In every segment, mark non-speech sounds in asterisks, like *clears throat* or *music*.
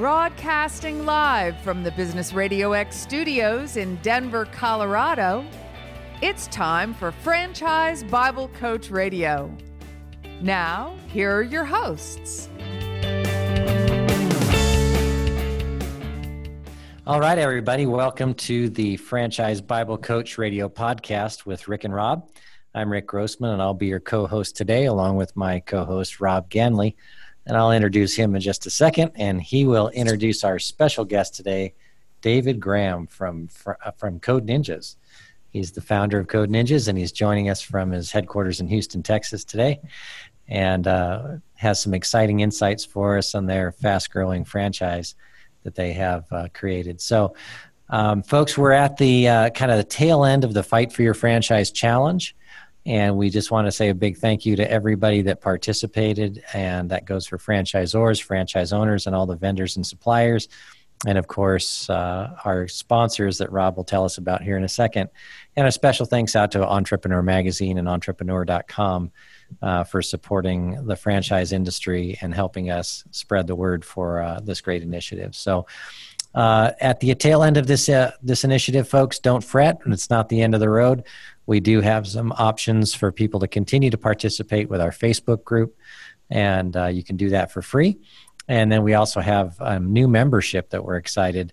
Broadcasting live from the Business Radio X studios in Denver, Colorado, it's time for Franchise Bible Coach Radio. Now, here are your hosts. All right, everybody, welcome to the Franchise Bible Coach Radio podcast with Rick and Rob. I'm Rick Grossman, and I'll be your co host today, along with my co host, Rob Ganley and I'll introduce him in just a second. And he will introduce our special guest today, David Graham from uh, from Code Ninjas. He's the founder of Code Ninjas, and he's joining us from his headquarters in Houston, Texas today, and uh, has some exciting insights for us on their fast-growing franchise that they have uh, created. So, um, folks, we're at the uh, kind of the tail end of the Fight for Your Franchise Challenge. And we just want to say a big thank you to everybody that participated. And that goes for franchisors, franchise owners, and all the vendors and suppliers. And of course, uh, our sponsors that Rob will tell us about here in a second. And a special thanks out to Entrepreneur Magazine and Entrepreneur.com uh, for supporting the franchise industry and helping us spread the word for uh, this great initiative. So, uh, at the tail end of this uh, this initiative, folks, don't fret. It's not the end of the road. We do have some options for people to continue to participate with our Facebook group, and uh, you can do that for free. And then we also have a new membership that we're excited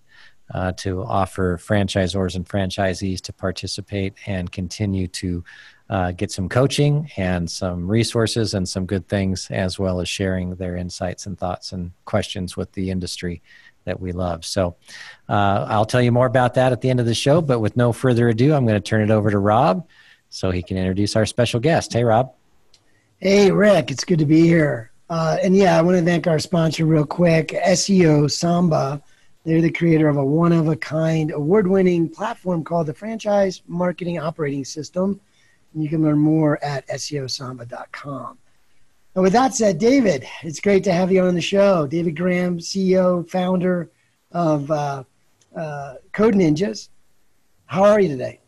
uh, to offer franchisors and franchisees to participate and continue to uh, get some coaching and some resources and some good things, as well as sharing their insights and thoughts and questions with the industry that we love. So uh, I'll tell you more about that at the end of the show. But with no further ado, I'm going to turn it over to Rob so he can introduce our special guest. Hey, Rob. Hey, Rick. It's good to be here. Uh, and yeah, I want to thank our sponsor real quick, SEO Samba. They're the creator of a one of a kind award winning platform called the Franchise Marketing Operating System. And you can learn more at SEOSamba.com. And with that said, David, it's great to have you on the show. David Graham, CEO, founder of uh, uh, Code Ninjas. How are you today?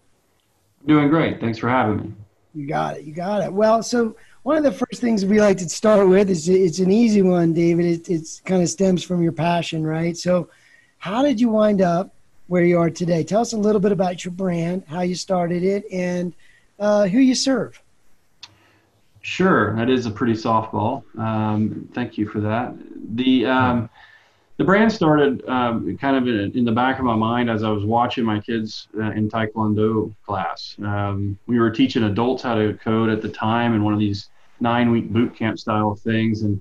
Doing great. Thanks for having me. You got it. You got it. Well, so one of the first things we like to start with is it's an easy one, David. It it's kind of stems from your passion, right? So, how did you wind up where you are today? Tell us a little bit about your brand, how you started it, and uh, who you serve. Sure, that is a pretty softball. Um, thank you for that. The um, the brand started um, kind of in, in, the back of my mind as I was watching my kids uh, in Taekwondo class. Um, we were teaching adults how to code at the time in one of these nine week boot camp style things, and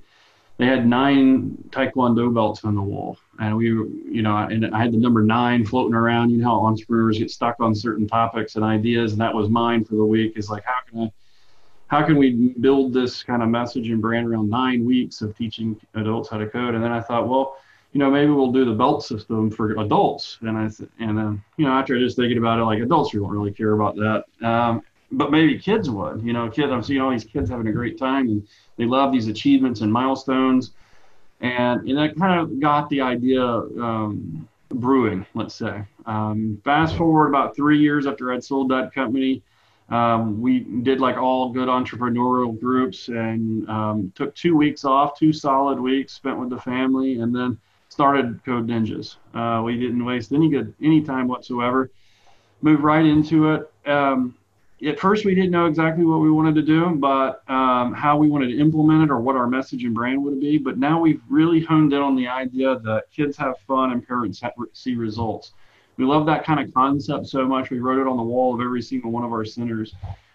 they had nine Taekwondo belts on the wall, and we you know, and I had the number nine floating around. You know how entrepreneurs get stuck on certain topics and ideas, and that was mine for the week. Is like, how can I how can we build this kind of message and brand around nine weeks of teaching adults how to code? And then I thought, well, you know, maybe we'll do the belt system for adults. And I and then, you know, after just thinking about it, like adults don't really care about that. Um, but maybe kids would, you know, kids, I'm seeing all these kids having a great time and they love these achievements and milestones. And, and that kind of got the idea um, brewing, let's say. Um, fast forward about three years after I'd sold that company, um, we did like all good entrepreneurial groups and um, took two weeks off, two solid weeks spent with the family, and then started Code Ninjas. Uh, we didn't waste any good any time whatsoever. Moved right into it. Um, at first, we didn't know exactly what we wanted to do, but um, how we wanted to implement it or what our message and brand would be. But now we've really honed in on the idea that kids have fun and parents have, see results. We love that kind of concept so much. We wrote it on the wall of every single one of our centers.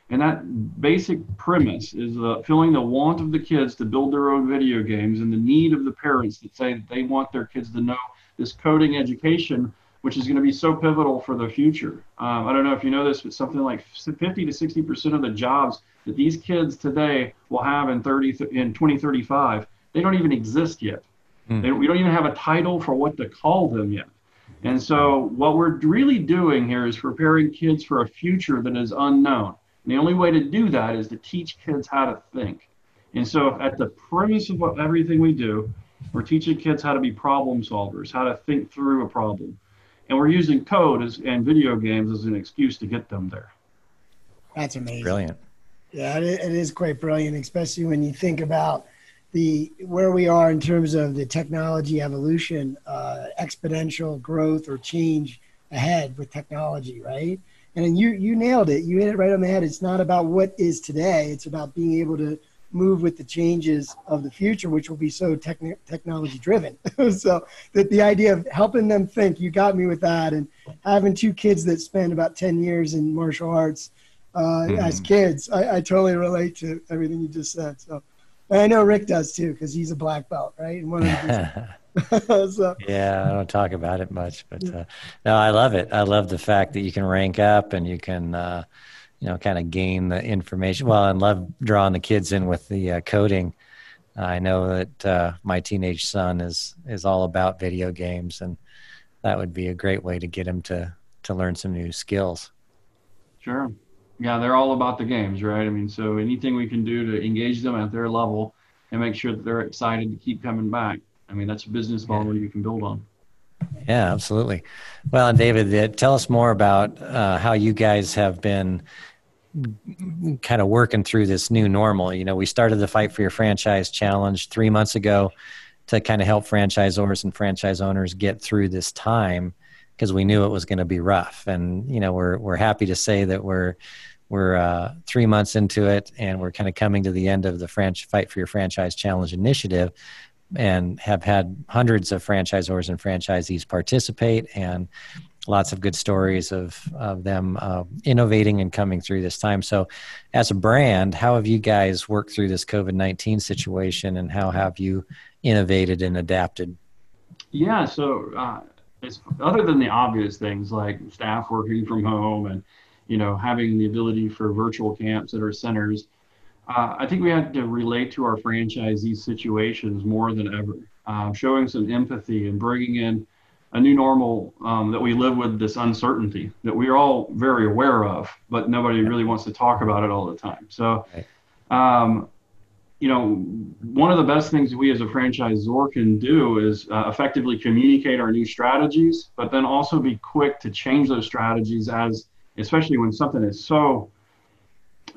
And that basic premise is uh, filling the want of the kids to build their own video games and the need of the parents that say that they want their kids to know this coding education, which is going to be so pivotal for the future. Um, I don't know if you know this, but something like 50 to 60% of the jobs that these kids today will have in 30 in 2035, they don't even exist yet. Mm. They, we don't even have a title for what to call them yet. And so, what we're really doing here is preparing kids for a future that is unknown. And the only way to do that is to teach kids how to think. And so, at the premise of what, everything we do, we're teaching kids how to be problem solvers, how to think through a problem. And we're using code as, and video games as an excuse to get them there. That's amazing. Brilliant. Yeah, it is quite brilliant, especially when you think about the where we are in terms of the technology evolution, uh, exponential growth or change ahead with technology, right? And you you nailed it. You hit it right on the head. It's not about what is today. It's about being able to move with the changes of the future, which will be so techn- technology driven. *laughs* so that the idea of helping them think, you got me with that, and having two kids that spend about ten years in martial arts uh, mm-hmm. as kids, I, I, totally relate to everything you just said. So, and I know Rick does too because he's a black belt, right? And one of the *laughs* *laughs* so, yeah, I don't talk about it much, but uh, no, I love it. I love the fact that you can rank up and you can. Uh, you know, kind of gain the information. Well, and love drawing the kids in with the uh, coding. I know that uh, my teenage son is is all about video games, and that would be a great way to get him to to learn some new skills. Sure. Yeah, they're all about the games, right? I mean, so anything we can do to engage them at their level and make sure that they're excited to keep coming back. I mean, that's a business model yeah. you can build on. Yeah, absolutely. Well, and David, uh, tell us more about uh, how you guys have been kind of working through this new normal. You know, we started the Fight for Your Franchise Challenge three months ago to kind of help franchisors and franchise owners get through this time because we knew it was going to be rough. And you know, we're we're happy to say that we're we're uh, three months into it, and we're kind of coming to the end of the French Fight for Your Franchise Challenge initiative, and have had hundreds of franchisors and franchisees participate and lots of good stories of, of them uh, innovating and coming through this time. So, as a brand, how have you guys worked through this COVID 19 situation and how have you innovated and adapted? Yeah, so uh, it's other than the obvious things like staff working from home and you know having the ability for virtual camps at our centers. Uh, I think we had to relate to our franchisee situations more than ever, uh, showing some empathy and bringing in a new normal um, that we live with this uncertainty that we're all very aware of, but nobody really wants to talk about it all the time. So, um, you know, one of the best things we as a franchisor can do is uh, effectively communicate our new strategies, but then also be quick to change those strategies as, especially when something is so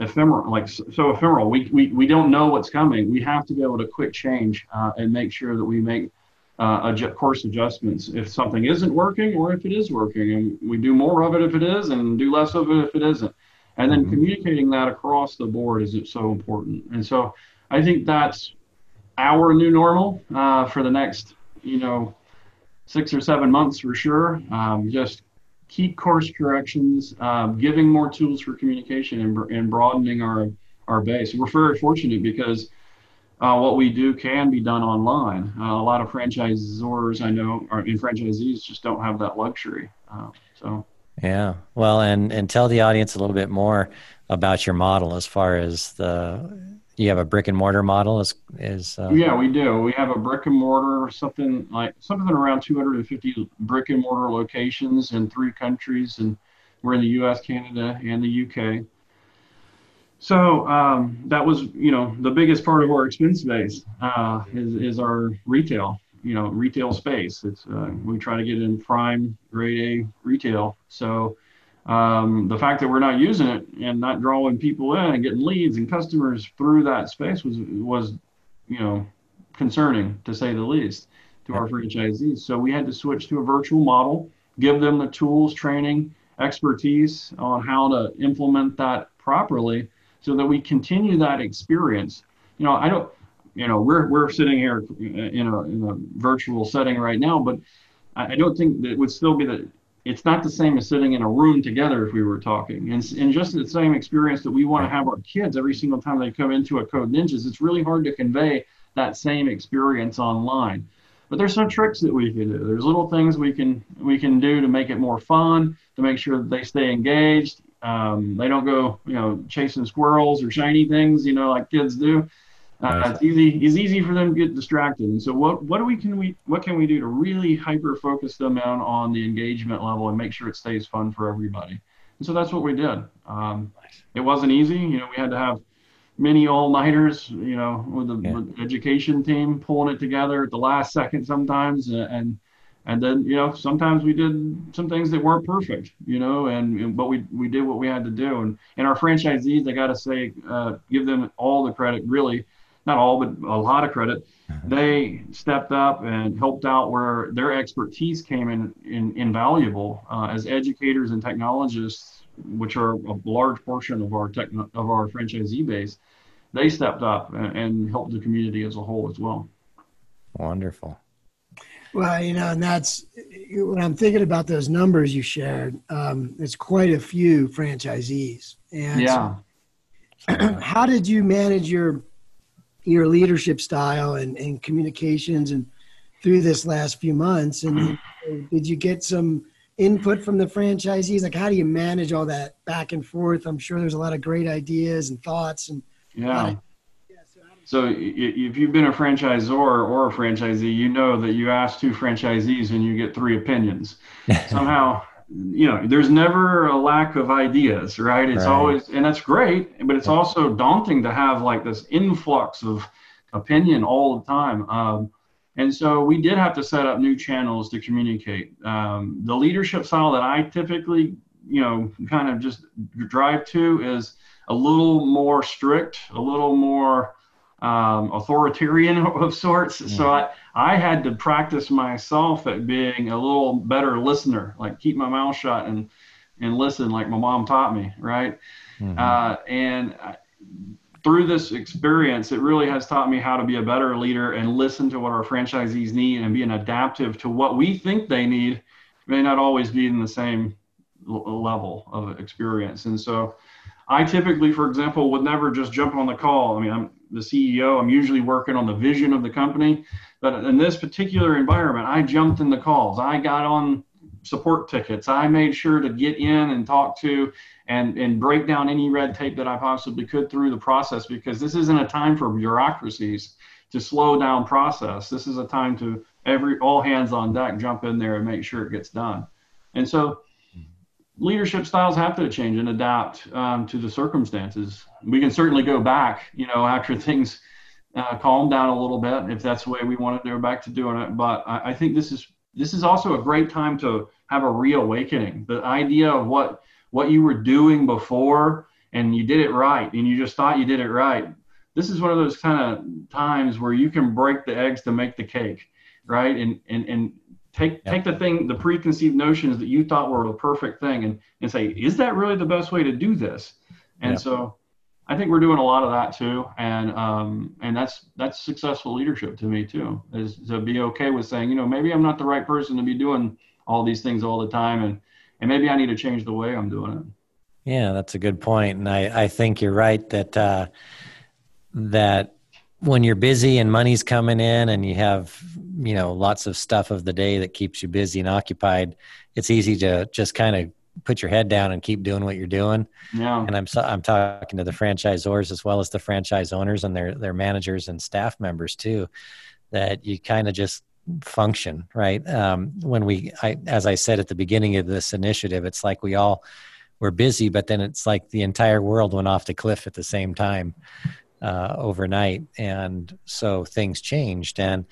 ephemeral, like so ephemeral. We, we, we don't know what's coming. We have to be able to quick change uh, and make sure that we make uh, adjust, course adjustments if something isn't working or if it is working. And we do more of it if it is and do less of it if it isn't. And then mm-hmm. communicating that across the board is so important. And so I think that's our new normal uh, for the next, you know, six or seven months for sure. Um, just keep course corrections, uh, giving more tools for communication and, and broadening our, our base. We're very fortunate because uh, what we do can be done online. Uh, a lot of franchisors I know are in franchisees just don't have that luxury. Uh, so yeah, well, and and tell the audience a little bit more about your model as far as the you have a brick and mortar model is is uh... yeah we do we have a brick and mortar something like something around 250 brick and mortar locations in three countries and we're in the us canada and the uk so um, that was, you know, the biggest part of our expense base uh, is, is our retail, you know, retail space. It's uh, we try to get in prime grade A retail. So um, the fact that we're not using it and not drawing people in and getting leads and customers through that space was was, you know, concerning to say the least to our franchisees. So we had to switch to a virtual model, give them the tools, training, expertise on how to implement that properly so that we continue that experience. You know, I don't, you know, we're, we're sitting here in a, in a virtual setting right now, but I, don't think that it would still be that it's not the same as sitting in a room together if we were talking. And, and just the same experience that we want to have our kids every single time they come into a Code Ninjas, it's really hard to convey that same experience online. But there's some tricks that we can do. There's little things we can we can do to make it more fun, to make sure that they stay engaged. Um, they don't go, you know, chasing squirrels or shiny things, you know, like kids do. Uh, it's easy. It's easy for them to get distracted. And so, what what do we can we what can we do to really hyper focus them on on the engagement level and make sure it stays fun for everybody? And so that's what we did. Um, it wasn't easy. You know, we had to have many all nighters. You know, with the, yeah. with the, education team pulling it together at the last second sometimes, and, and and then you know sometimes we did some things that weren't perfect you know and, and but we we did what we had to do and and our franchisees i got to say uh, give them all the credit really not all, but a lot of credit. Mm-hmm. They stepped up and helped out where their expertise came in, in invaluable uh, as educators and technologists, which are a large portion of our tech, of our franchisee base. They stepped up and, and helped the community as a whole as well. Wonderful. Well, you know, and that's when I'm thinking about those numbers you shared. Um, it's quite a few franchisees, and yeah. *clears throat* how did you manage your your leadership style and, and communications and through this last few months? And mm-hmm. did you get some input from the franchisees? Like, how do you manage all that back and forth? I'm sure there's a lot of great ideas and thoughts and yeah. So if you've been a franchisor or a franchisee, you know that you ask two franchisees and you get three opinions. *laughs* Somehow, you know, there's never a lack of ideas, right? It's right. always, and that's great, but it's also daunting to have like this influx of opinion all the time. Um, and so we did have to set up new channels to communicate. Um, the leadership style that I typically, you know, kind of just drive to is a little more strict, a little more um, authoritarian *laughs* of sorts. So I, I had to practice myself at being a little better listener, like keep my mouth shut and, and listen like my mom taught me, right? Mm-hmm. Uh, and I, through this experience, it really has taught me how to be a better leader and listen to what our franchisees need and being adaptive to what we think they need may not always be in the same l- level of experience. And so I typically, for example, would never just jump on the call. I mean, I'm the CEO. I'm usually working on the vision of the company. But in this particular environment, I jumped in the calls. I got on support tickets. I made sure to get in and talk to and, and break down any red tape that I possibly could through the process because this isn't a time for bureaucracies to slow down process. This is a time to every all hands on deck jump in there and make sure it gets done. And so leadership styles have to change and adapt um, to the circumstances. We can certainly go back, you know, after *laughs* things uh, calm down a little bit, if that's the way we want to go back to doing it. But I, I, think this is this is also a great time to have a reawakening. The idea of what what you were doing before and you did it right, and you just thought you did it right. This is one of those kind of times where you can break the eggs to make the cake, right? And and and Take take the thing, the preconceived notions that you thought were the perfect thing, and and say, is that really the best way to do this? And so, I think we're doing a lot of that too, and um, and that's that's successful leadership to me too, is to be okay with saying, you know, maybe I'm not the right person to be doing all these things all the time, and and maybe I need to change the way I'm doing it. Yeah, that's a good point, and I I think you're right that uh, that when you're busy and money's coming in and you have you know lots of stuff of the day that keeps you busy and occupied it's easy to just kind of put your head down and keep doing what you're doing. Yeah. And i'm i'm talking to the franchisors as well as the franchise owners and their their managers and staff members too that you kind of just function right? Um, when we I, as i said at the beginning of this initiative it's like we all were busy but then it's like the entire world went off the cliff at the same time uh, overnight, and so things changed. And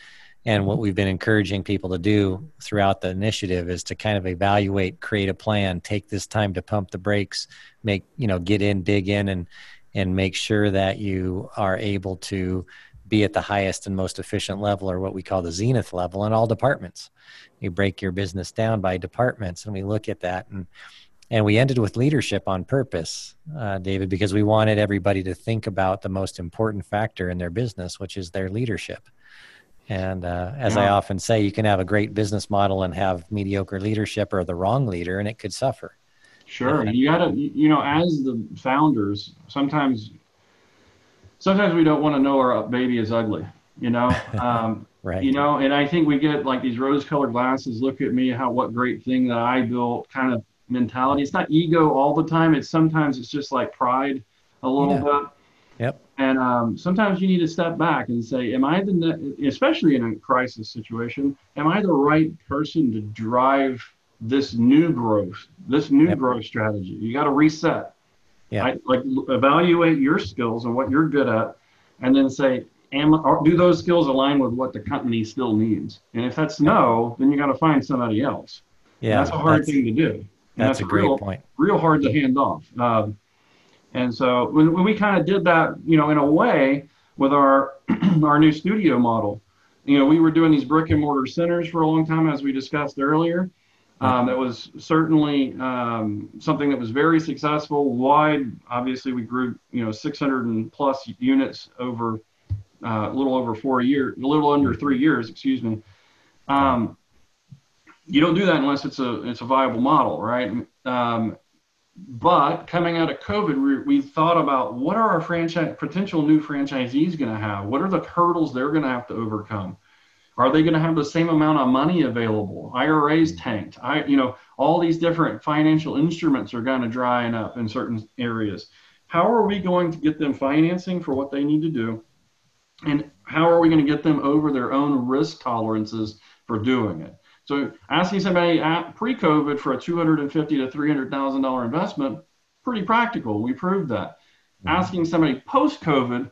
and what we've been encouraging people to do throughout the initiative is to kind of evaluate, create a plan, take this time to pump the brakes, make you know, get in, dig in, and and make sure that you are able to be at the highest and most efficient level or what we call the zenith level in all departments you break your business down by departments and we look at that and and we ended with leadership on purpose, uh, David, because we wanted everybody to think about the most important factor in their business, which is their leadership. And uh, as yeah. I often say, you can have a great business model and have mediocre leadership or the wrong leader, and it could suffer. Sure, and, you gotta, you know, as the founders, sometimes, sometimes we don't want to know our baby is ugly. You know, *laughs* um, right? You know, and I think we get like these rose-colored glasses. Look at me, how what great thing that I built, kind of mentality. It's not ego all the time. It's sometimes it's just like pride a little yeah. bit. Yep. And um, sometimes you need to step back and say, "Am I the, ne- especially in a crisis situation, am I the right person to drive this new growth, this new yep. growth strategy?" You got to reset. Yeah. Like evaluate your skills and what you're good at, and then say, "Am do those skills align with what the company still needs?" And if that's no, then you got to find somebody else. Yeah, and that's a hard thing to do. That's, that's, a great real, point. Real hard to hand off. Um, and so when, when we kind of did that, you know, in a way, with our *clears throat* our new studio model. You know, we were doing these brick and mortar centers for a long time, as we discussed earlier. Um, that was certainly um, something that was very successful. Wide, obviously, we grew you know 600 and plus units over uh, a little over four years, a little under three years, excuse me. Um, you don't do that unless it's a it's a viable model, right? Um, but coming out of COVID, we, we thought about what are our franchise potential new franchisees going to have? What are the hurdles they're going to have to overcome? Are they going to have the same amount of money available? IRAs tanked. I, you know, all these different financial instruments are going to drying up in certain areas. How are we going to get them financing for what they need to do? And how are we going to get them over their own risk tolerances for doing it? So asking somebody at pre-COVID for a two hundred and fifty to three hundred thousand dollar investment, pretty practical. We proved that. Mm-hmm. Asking somebody post-COVID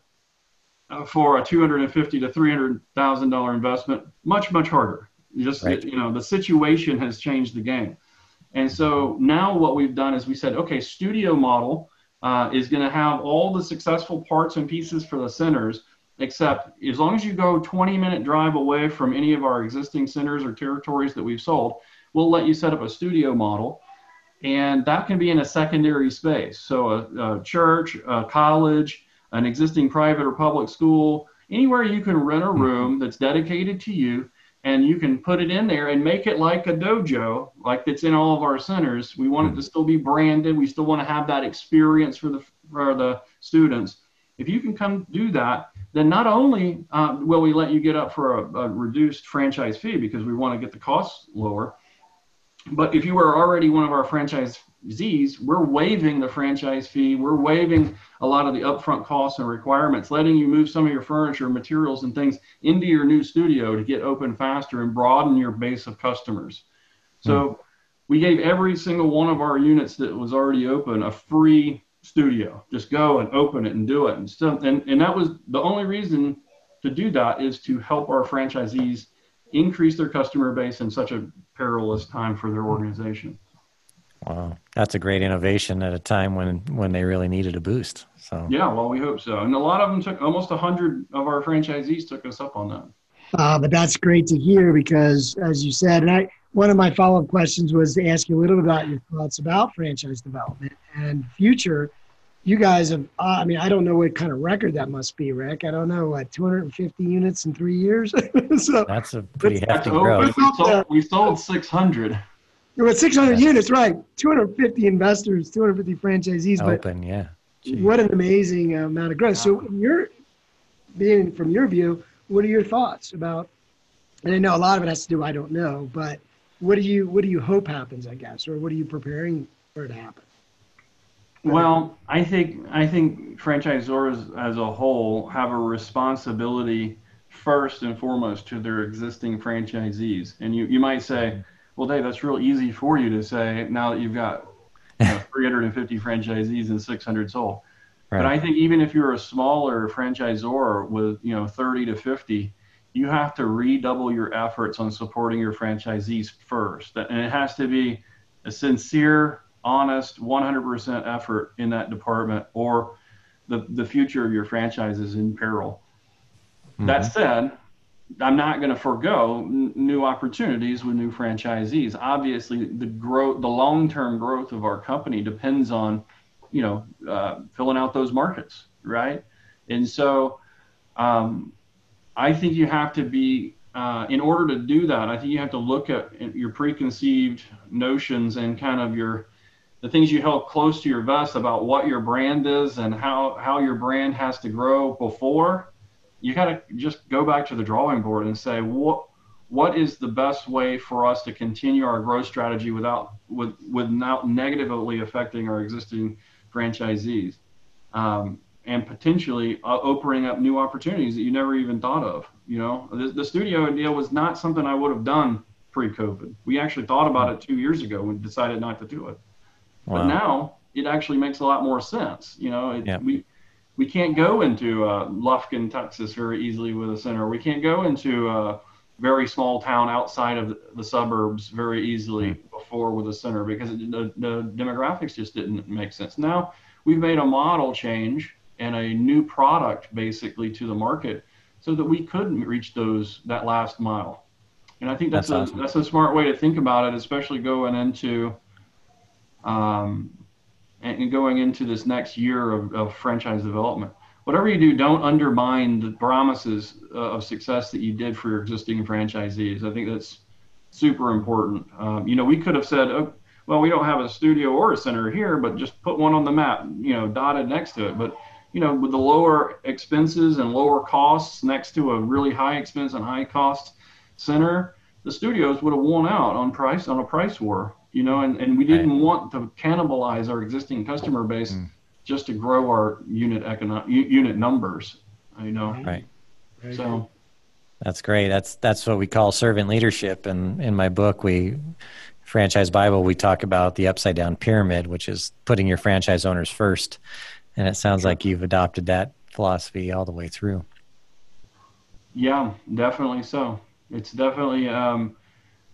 uh, for a two hundred and fifty to three hundred thousand dollar investment, much much harder. Just right. you know, the situation has changed the game. And so now what we've done is we said, okay, studio model uh, is going to have all the successful parts and pieces for the centers except as long as you go 20 minute drive away from any of our existing centers or territories that we've sold, we'll let you set up a studio model. And that can be in a secondary space. So a, a church, a college, an existing private or public school, anywhere you can rent a mm-hmm. room that's dedicated to you and you can put it in there and make it like a dojo, like it's in all of our centers. We want it to mm-hmm. still be branded. We still want to have that experience for the for the students. If you can come do that, then not only uh, will we let you get up for a, a reduced franchise fee because we want to get the costs lower, but if you are already one of our franchisees, we're waiving the franchise fee. We're waiving a lot of the upfront costs and requirements, letting you move some of your furniture, materials, and things into your new studio to get open faster and broaden your base of customers. So mm. we gave every single one of our units that was already open a free studio. Just go and open it and do it. And so, and, and that was the only reason to do that is to help our franchisees increase their customer base in such a perilous time for their organization. Wow, that's a great innovation at a time when when they really needed a boost. So yeah, well, we hope so. And a lot of them took almost a hundred of our franchisees took us up on that. Uh, but that's great to hear because, as you said, and I one of my follow up questions was to ask you a little bit about your thoughts about franchise development and future. You guys have, uh, I mean, I don't know what kind of record that must be, Rick. I don't know, what, 250 units in three years? *laughs* so That's a pretty hefty growth. We sold, we sold 600. With 600 units, right? 250 investors, 250 franchisees. Open, but yeah. Gee. What an amazing amount of growth. So, you're being from your view, what are your thoughts about? And I know a lot of it has to do, I don't know, but what do you what do you hope happens? I guess, or what are you preparing for it to happen? Well, I think I think franchisors as a whole have a responsibility first and foremost to their existing franchisees. And you, you might say, well, Dave, that's real easy for you to say now that you've got you know, *laughs* 350 franchisees and 600 sold. Right. But I think even if you're a smaller franchisor with you know 30 to 50, you have to redouble your efforts on supporting your franchisees first. And it has to be a sincere, honest, 100% effort in that department, or the, the future of your franchise is in peril. Mm-hmm. That said, I'm not going to forego n- new opportunities with new franchisees. Obviously, the growth, the long-term growth of our company depends on, you know, uh, filling out those markets, right? And so, um, I think you have to be, uh, in order to do that, I think you have to look at your preconceived notions and kind of your, the things you held close to your vest about what your brand is and how, how your brand has to grow before. You got to just go back to the drawing board and say, what, what is the best way for us to continue our growth strategy without, with, without negatively affecting our existing franchisees? Um, and potentially uh, opening up new opportunities that you never even thought of. You know, the, the studio deal was not something I would have done pre-COVID. We actually thought about it two years ago and decided not to do it. Wow. But now it actually makes a lot more sense. You know, it, yep. we we can't go into uh, Lufkin, Texas, very easily with a center. We can't go into a very small town outside of the, suburbs very easily mm. before with a center because the, the demographics just didn't make sense. Now we've made a model change and a new product basically to the market so that we could reach those that last mile. And I think that's, that's a awesome. that's a smart way to think about it, especially going into um, and going into this next year of, of franchise development. Whatever you do, don't undermine the promises uh, of success that you did for your existing franchisees. I think that's super important. Um, you know, we could have said, oh, well, we don't have a studio or a center here, but just put one on the map, you know, dotted next to it. But you know, with the lower expenses and lower costs next to a really high expense and high cost center, the studios would have won out on price on a price war. You know, and, and we didn't right. want to cannibalize our existing customer base mm. just to grow our unit economic unit numbers. You know, right. So that's great. That's that's what we call servant leadership. And in my book, we franchise Bible, we talk about the upside down pyramid, which is putting your franchise owners first. And it sounds like you've adopted that philosophy all the way through. Yeah, definitely so. It's definitely, um,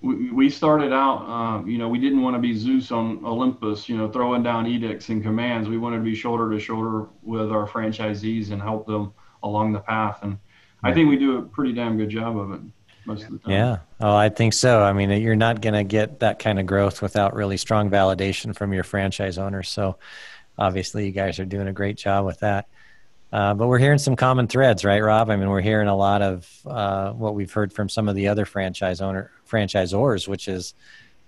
we, we started out, uh, you know, we didn't want to be Zeus on Olympus, you know, throwing down edicts and commands. We wanted to be shoulder to shoulder with our franchisees and help them along the path. And I think we do a pretty damn good job of it most of the time. Yeah. Oh, I think so. I mean, you're not going to get that kind of growth without really strong validation from your franchise owners. So obviously, you guys are doing a great job with that. Uh, but we're hearing some common threads, right, Rob? I mean, we're hearing a lot of uh, what we've heard from some of the other franchise owner franchisors, which is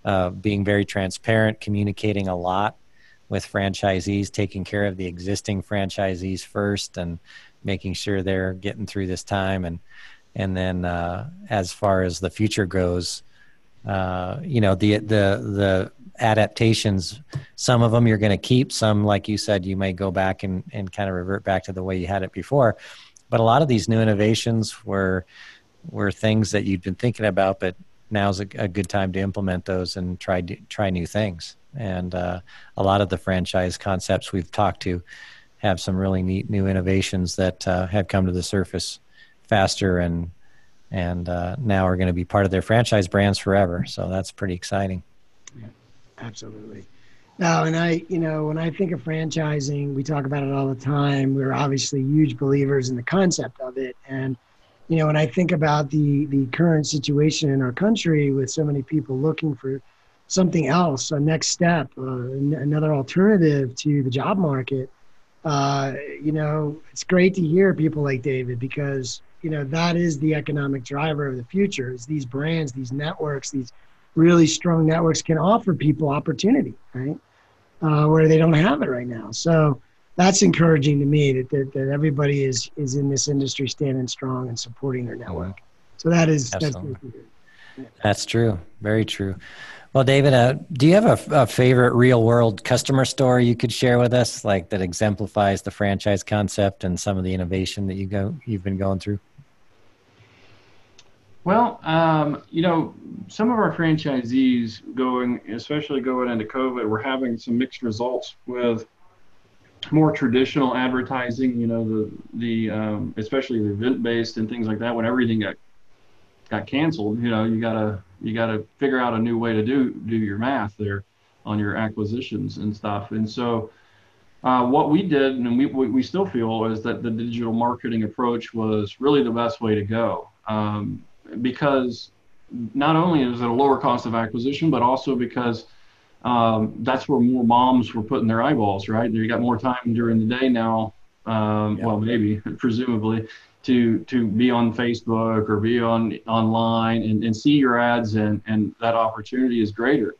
uh, being very transparent, communicating a lot with franchisees, taking care of the existing franchisees first, and making sure they're getting through this time and and then uh, as far as the future goes, uh, you know the the the adaptations. Some of them you're going to keep. Some, like you said, you may go back and and kind of revert back to the way you had it before. But a lot of these new innovations were were things that you'd been thinking about, but now's a, a good time to implement those and try try new things. And uh, a lot of the franchise concepts we've talked to have some really neat new innovations that uh, have come to the surface faster and and uh, now are going to be part of their franchise brands forever. So that's pretty exciting. Yeah, absolutely. Now, and I, you know, when I think of franchising, we talk about it all the time. We're obviously huge believers in the concept of it, and you know, when I think about the the current situation in our country with so many people looking for something else, a next step, uh, another alternative to the job market, uh, you know, it's great to hear people like David because you know that is the economic driver of the future is these brands these networks these really strong networks can offer people opportunity right? Uh, where they don't have it right now. So that's encouraging to me that, that, that everybody is is in this industry standing strong and supporting their network. So that is Absolutely. that's, that's true. Very true. Well, David, uh, do you have a, a, favorite real world customer story you could share with us, like that exemplifies the franchise concept and some of the innovation that you go you've been going through? Well, um, you know, some of our franchisees going, especially going into COVID, we're having some mixed results with more traditional advertising. You know, the the um, especially the event based and things like that. When everything got got canceled, you know, you gotta you gotta figure out a new way to do do your math there on your acquisitions and stuff. And so, uh, what we did, and we, we still feel, is that the digital marketing approach was really the best way to go. Um, because not only is it a lower cost of acquisition, but also because um, that's where more moms were putting their eyeballs, right? You got more time during the day now. Um, yeah. Well, maybe, *laughs* presumably, to to be on Facebook or be on online and, and see your ads, and and that opportunity is greater.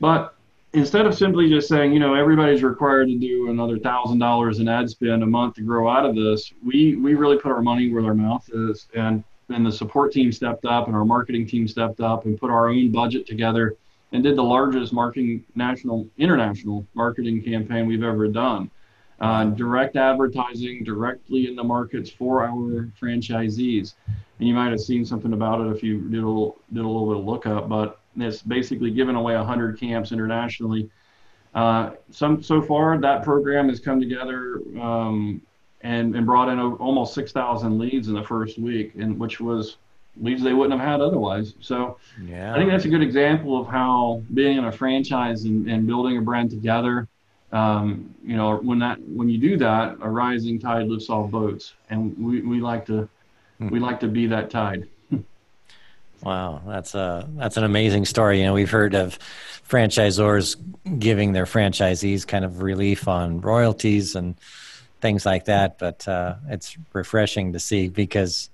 But instead of simply just saying, you know, everybody's required to do another thousand dollars in ad spend a month to grow out of this, we we really put our money where our mouth is and then the support team stepped up and our marketing team stepped up and put our own budget together and did the largest marketing national international marketing campaign we've ever done. Uh, direct advertising directly in the markets for our franchisees. And you might have seen something about it if you did a little, did a little bit of lookup but it's basically giving away 100 camps internationally. Uh, some so far that program has come together um, and, and brought in almost 6,000 leads in the first week, and which was leads they wouldn't have had otherwise. So yeah. I think that's a good example of how being in a franchise and, and building a brand together um, you know, when that when you do that, a rising tide lifts all boats, and we, we like to hmm. we like to be that tide. *laughs* wow, that's a that's an amazing story. You know, we've heard of franchisors giving their franchisees kind of relief on royalties and things like that, but uh, it's refreshing to see because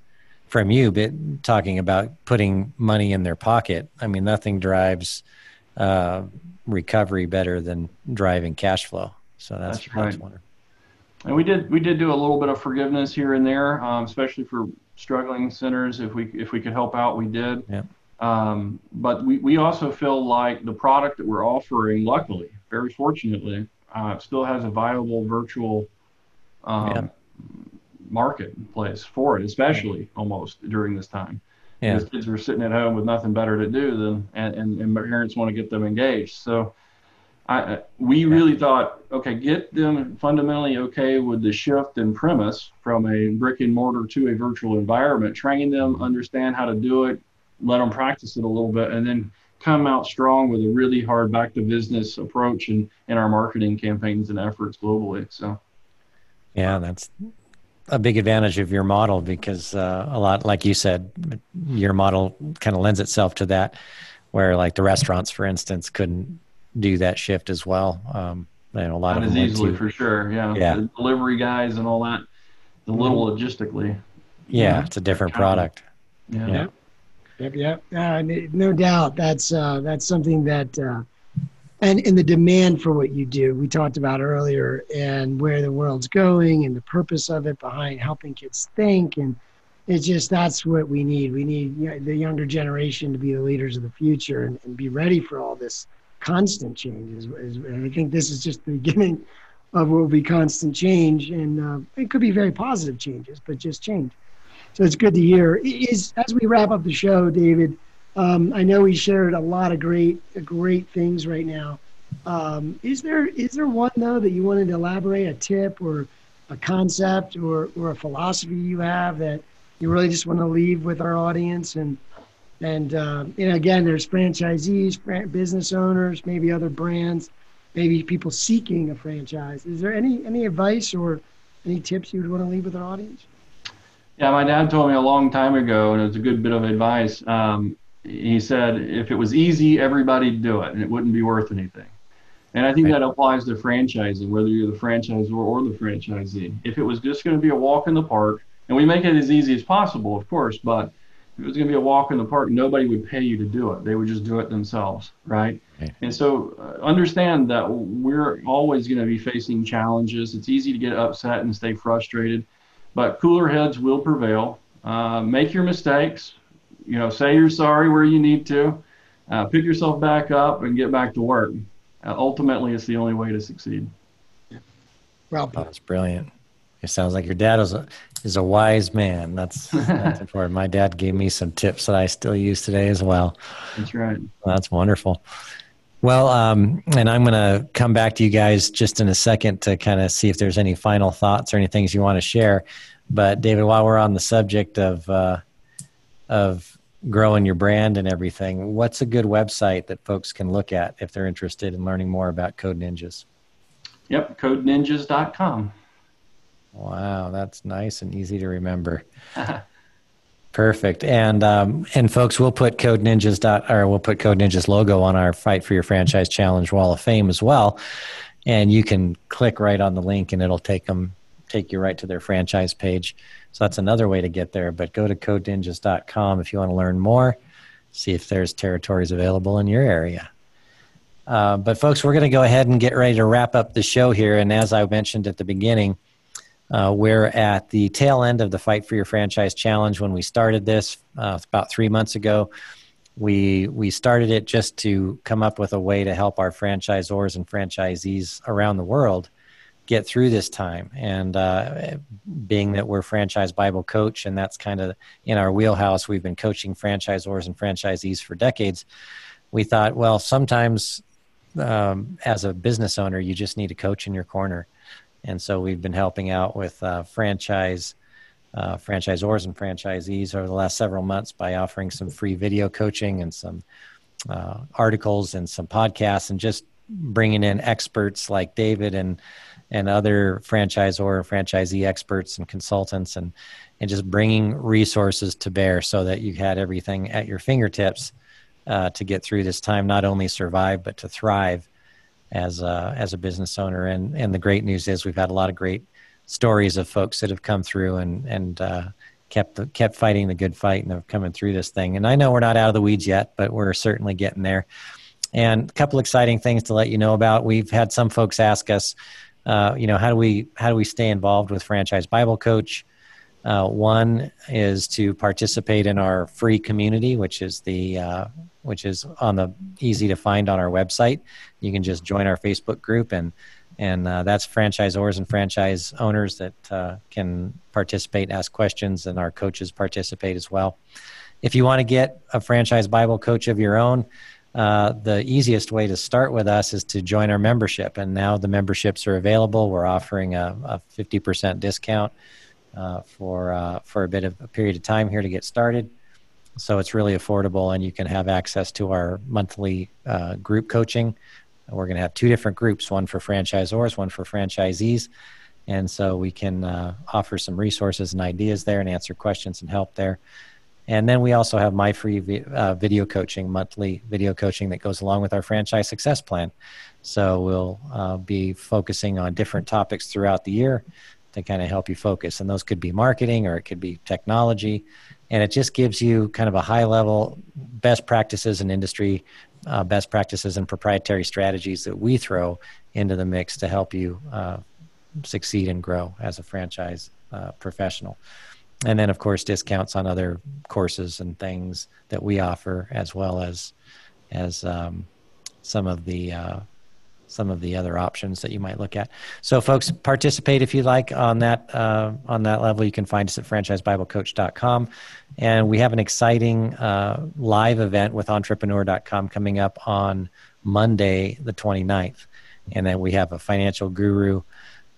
from you, but talking about putting money in their pocket. I mean, nothing drives uh, recovery better than driving cash flow. So that's, that's right. That's wonderful. And we did we did do a little bit of forgiveness here and there, um, especially for struggling centers. If we if we could help out, we did. Yeah. Um, but we, we also feel like the product that we're offering, luckily, very fortunately, uh, still has a viable virtual um, yeah. marketplace for it, especially almost during this time yeah. because kids were sitting at home with nothing better to do than and, and, and parents want to get them engaged so I, we really thought, okay, get them fundamentally okay with the shift in premise from a brick and mortar to a virtual environment, train them, understand how to do it, let them practice it a little bit, and then come out strong with a really hard back to business approach in, in our marketing campaigns and efforts globally. So, yeah, that's a big advantage of your model because uh, a lot, like you said, your model kind of lends itself to that, where like the restaurants, for instance, couldn't do that shift as well. Um, you know, a lot Not of as easily for sure. Yeah. Yeah. The delivery guys and all that, A little mm-hmm. logistically. Yeah, it's a different product. Yeah. Yep. Yep. Yep. Uh, no doubt. That's uh, that's something that. Uh, and in the demand for what you do we talked about earlier and where the world's going and the purpose of it behind helping kids think and it's just that's what we need. We need you know, the younger generation to be the leaders of the future and, and be ready for all this constant change and i think this is just the *laughs* beginning of what will be constant change and uh, it could be very positive changes but just change. So it's good to hear. Is as we wrap up the show david um, I know he shared a lot of great, great things right now. Um, is there is there one though that you wanted to elaborate, a tip or a concept or, or a philosophy you have that you really just want to leave with our audience? And and uh, know again there's franchisees business owners maybe other brands maybe people seeking a franchise. Is there any any advice or any tips you would want to leave with our audience? Yeah my dad told me a long time ago and it's a good bit of advice. Um, he said if it was easy, everybody'd do it, and it wouldn't be worth anything. And I think right. that applies to franchising, whether you're the franchisor or the franchisee. If it was just going to be a walk in the park, and we make it as easy as possible, of course, but if it was going to be a walk in the park, nobody would pay you to do it. They would just do it themselves, right? right. And so uh, understand that we're always going to be facing challenges. It's easy to get upset and stay frustrated, but cooler heads will prevail. Uh, make your mistakes, you know, say you're sorry where you need to, uh, pick yourself back up, and get back to work. Uh, ultimately, it's the only way to succeed. Well, oh, that's brilliant. It sounds like your dad is a is a wise man. That's, *laughs* that's important. My dad gave me some tips that I still use today as well. That's right. That's wonderful. Well, um, and I'm going to come back to you guys just in a second to kind of see if there's any final thoughts or any things you want to share. But David, while we're on the subject of uh, of growing your brand and everything, what's a good website that folks can look at if they're interested in learning more about Code Ninjas? Yep, codeninjas.com. Wow, that's nice and easy to remember. *laughs* Perfect. And um, and folks, we'll put Code Ninjas dot or we'll put Code Ninjas logo on our Fight for Your Franchise Challenge Wall of Fame as well. And you can click right on the link and it'll take them take you right to their franchise page. So that's another way to get there. But go to codeninjas.com if you want to learn more, see if there's territories available in your area. Uh, but, folks, we're going to go ahead and get ready to wrap up the show here. And as I mentioned at the beginning, uh, we're at the tail end of the Fight for Your Franchise Challenge. When we started this uh, about three months ago, we we started it just to come up with a way to help our franchisors and franchisees around the world get through this time. And uh, being that we're franchise Bible coach, and that's kind of in our wheelhouse, we've been coaching franchisors and franchisees for decades. We thought, well, sometimes um, as a business owner, you just need a coach in your corner. And so we've been helping out with uh, franchise uh, franchisors and franchisees over the last several months by offering some free video coaching and some uh, articles and some podcasts and just bringing in experts like David and and other franchisor or franchisee experts and consultants and and just bringing resources to bear so that you had everything at your fingertips uh, to get through this time, not only survive but to thrive as a, as a business owner. And and the great news is we've had a lot of great stories of folks that have come through and and uh, kept the, kept fighting the good fight and are coming through this thing. And I know we're not out of the weeds yet, but we're certainly getting there. And a couple exciting things to let you know about. We've had some folks ask us, uh, you know, how do we how do we stay involved with Franchise Bible Coach? Uh, one is to participate in our free community, which is the uh, which is on the easy to find on our website. You can just join our Facebook group, and and uh, that's franchisors and franchise owners that uh, can participate, ask questions, and our coaches participate as well. If you want to get a franchise Bible coach of your own, uh, the easiest way to start with us is to join our membership. And now the memberships are available. We're offering a, a 50% discount uh, for uh, for a bit of a period of time here to get started. So it's really affordable, and you can have access to our monthly uh, group coaching. We're going to have two different groups: one for franchisors, one for franchisees. And so we can uh, offer some resources and ideas there, and answer questions and help there. And then we also have my free uh, video coaching, monthly video coaching that goes along with our franchise success plan. So we'll uh, be focusing on different topics throughout the year to kind of help you focus. And those could be marketing or it could be technology. And it just gives you kind of a high level best practices in industry, uh, best practices and proprietary strategies that we throw into the mix to help you uh, succeed and grow as a franchise uh, professional. And then, of course, discounts on other courses and things that we offer, as well as as um, some of the uh, some of the other options that you might look at. So, folks, participate if you like on that uh, on that level. You can find us at franchisebiblecoach.com, and we have an exciting uh, live event with Entrepreneur.com coming up on Monday, the 29th, and then we have a financial guru.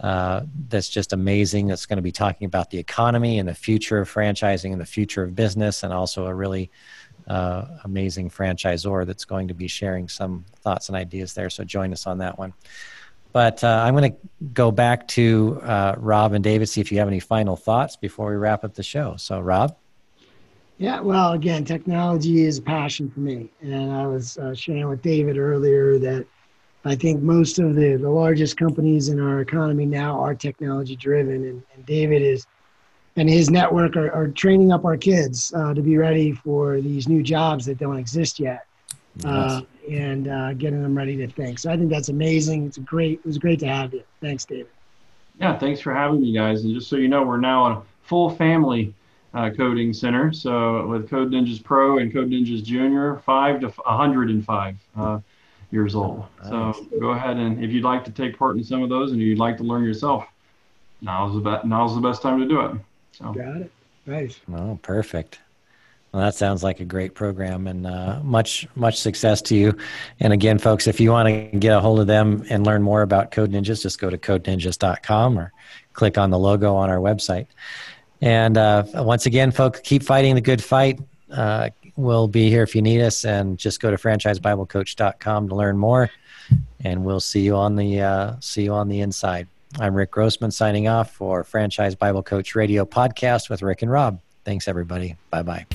Uh, that's just amazing. That's going to be talking about the economy and the future of franchising and the future of business, and also a really uh, amazing franchisor that's going to be sharing some thoughts and ideas there. So join us on that one. But uh, I'm going to go back to uh, Rob and David, see if you have any final thoughts before we wrap up the show. So, Rob? Yeah, well, again, technology is a passion for me. And I was uh, sharing with David earlier that I think most of the, the largest companies in our economy now are technology driven. And, and David is and his network are, are training up our kids uh, to be ready for these new jobs that don't exist yet, uh, and uh, getting them ready to think. So I think that's amazing. It's a great. It was great to have you. Thanks, David. Yeah, thanks for having me, guys. And just so you know, we're now a full family uh, coding center. So with Code Ninjas Pro and Code Ninjas Junior, five to 105 uh, years old. So go ahead and if you'd like to take part in some of those and you'd like to learn yourself, now's the best. Now's the best time to do it. So. Got it. Nice. Oh, perfect. Well, that sounds like a great program, and uh, much much success to you. And again, folks, if you want to get a hold of them and learn more about Code Ninjas, just go to codeninjas.com or click on the logo on our website. And uh, once again, folks, keep fighting the good fight. Uh, we'll be here if you need us, and just go to franchisebiblecoach.com to learn more. And we'll see you on the uh, see you on the inside. I'm Rick Grossmann signing off for Franchise Bible Coach Radio podcast with Rick and Rob. Thanks, everybody. Bye bye.